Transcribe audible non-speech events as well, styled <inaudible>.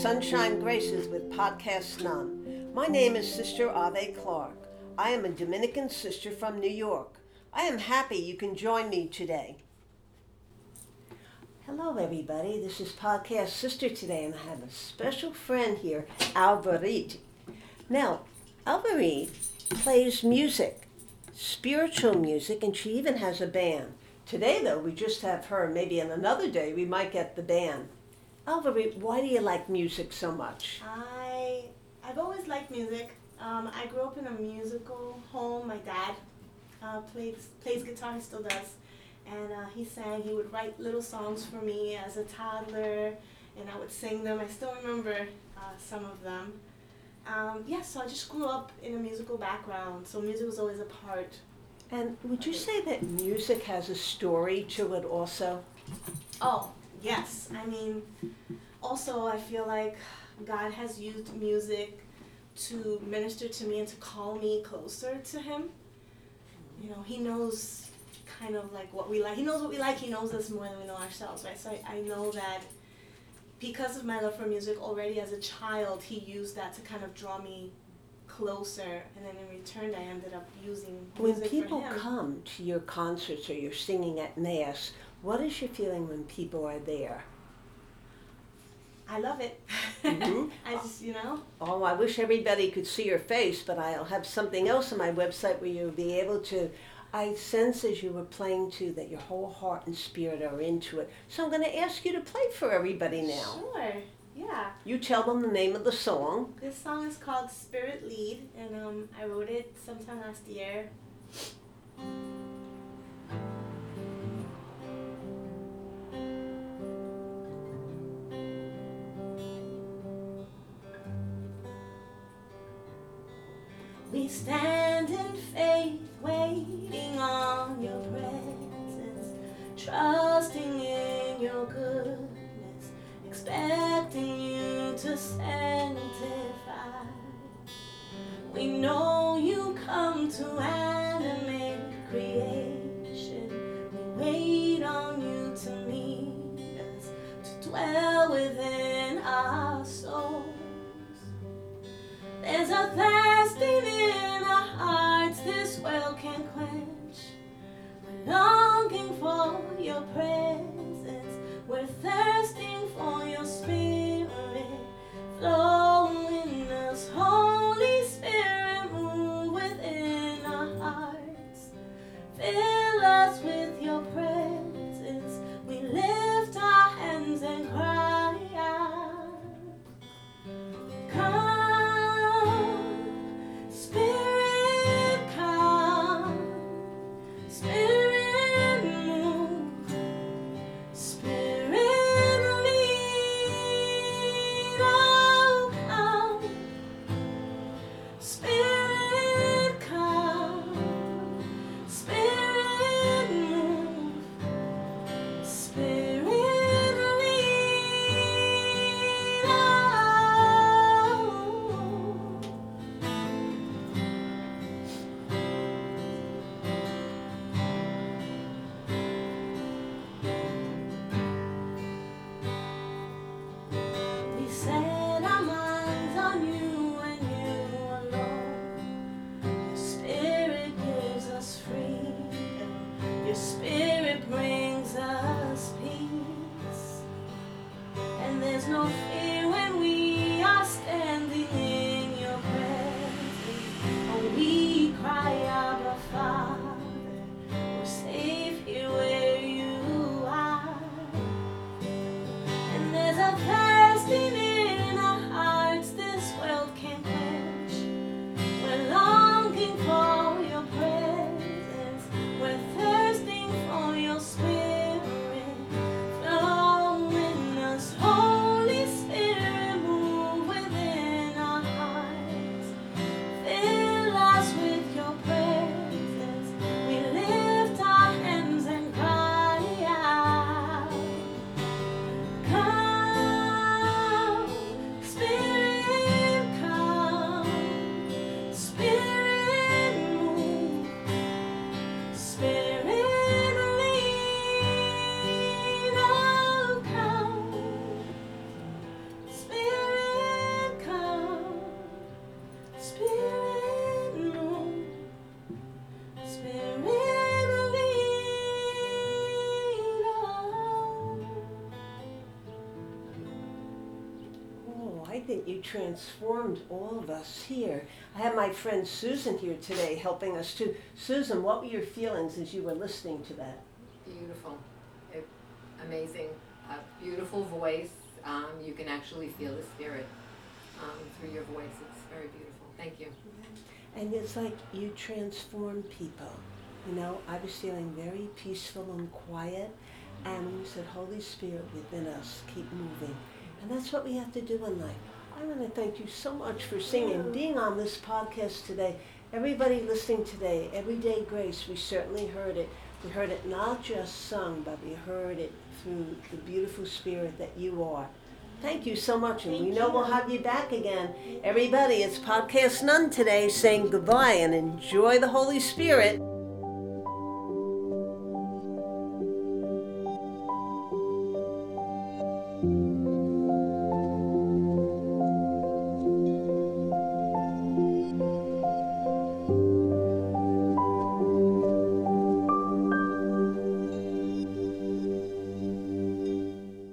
Sunshine Graces with Podcast Nun. My name is Sister Ave Clark. I am a Dominican sister from New York. I am happy you can join me today. Hello, everybody. This is Podcast Sister today, and I have a special friend here, Alverlis. Now, Alverlis plays music, spiritual music, and she even has a band. Today, though, we just have her. Maybe in another day, we might get the band. Alverlis, why do you like music so much? I I've always liked music. Um, I grew up in a musical home. My dad uh, plays plays guitar. He still does, and uh, he sang. He would write little songs for me as a toddler, and I would sing them. I still remember uh, some of them. Um, yeah, so I just grew up in a musical background. So music was always a part. And would you say that music has a story to it also? Oh yes, I mean, also I feel like God has used music to minister to me and to call me closer to Him. You know, He knows kind of like what we like. He knows what we like. He knows us more than we know ourselves, right? So I, I know that because of my love for music already as a child, He used that to kind of draw me closer, and then in return, I ended up using When people come to your concerts or you're singing at Mass, what is your feeling when people are there? I love it. Mhm. <laughs> I just, you know, Oh, I wish everybody could see your face, but I'll have something else on my website where you'll be able to. I sense as you were playing too that your whole heart and spirit are into it. So I'm going to ask you to play for everybody now. Sure. Yeah. You tell them the name of the song. This song is called Spirit Lead, and um, I wrote it sometime last year. We stand in faith, waiting on your presence, trusting in your goodness, expecting you to sanctify. We know you come to animate creation. We wait on you to meet us, to dwell within our souls. There's a well can quench. Longing for your presence. I think you transformed all of us here. I have my friend Susan here today helping us too. Susan, what were your feelings as you were listening to that? Beautiful, It- amazing, a beautiful voice. Um, you can actually feel the spirit um, through your voice. It's very beautiful. Thank you. And it's like you transform people. You know, I was feeling very peaceful and quiet. And you said, Holy Spirit within us, keep moving. And that's what we have to do in life. I want to thank you so much for singing, being on this podcast today. Everybody listening today, Everyday Grace, we certainly heard it. We heard it not just sung, but we heard it through the beautiful spirit that you are. Thank you so much, and we know you. we'll have you back again. Everybody, it's Podcast Nun today saying goodbye and enjoy the Holy Spirit.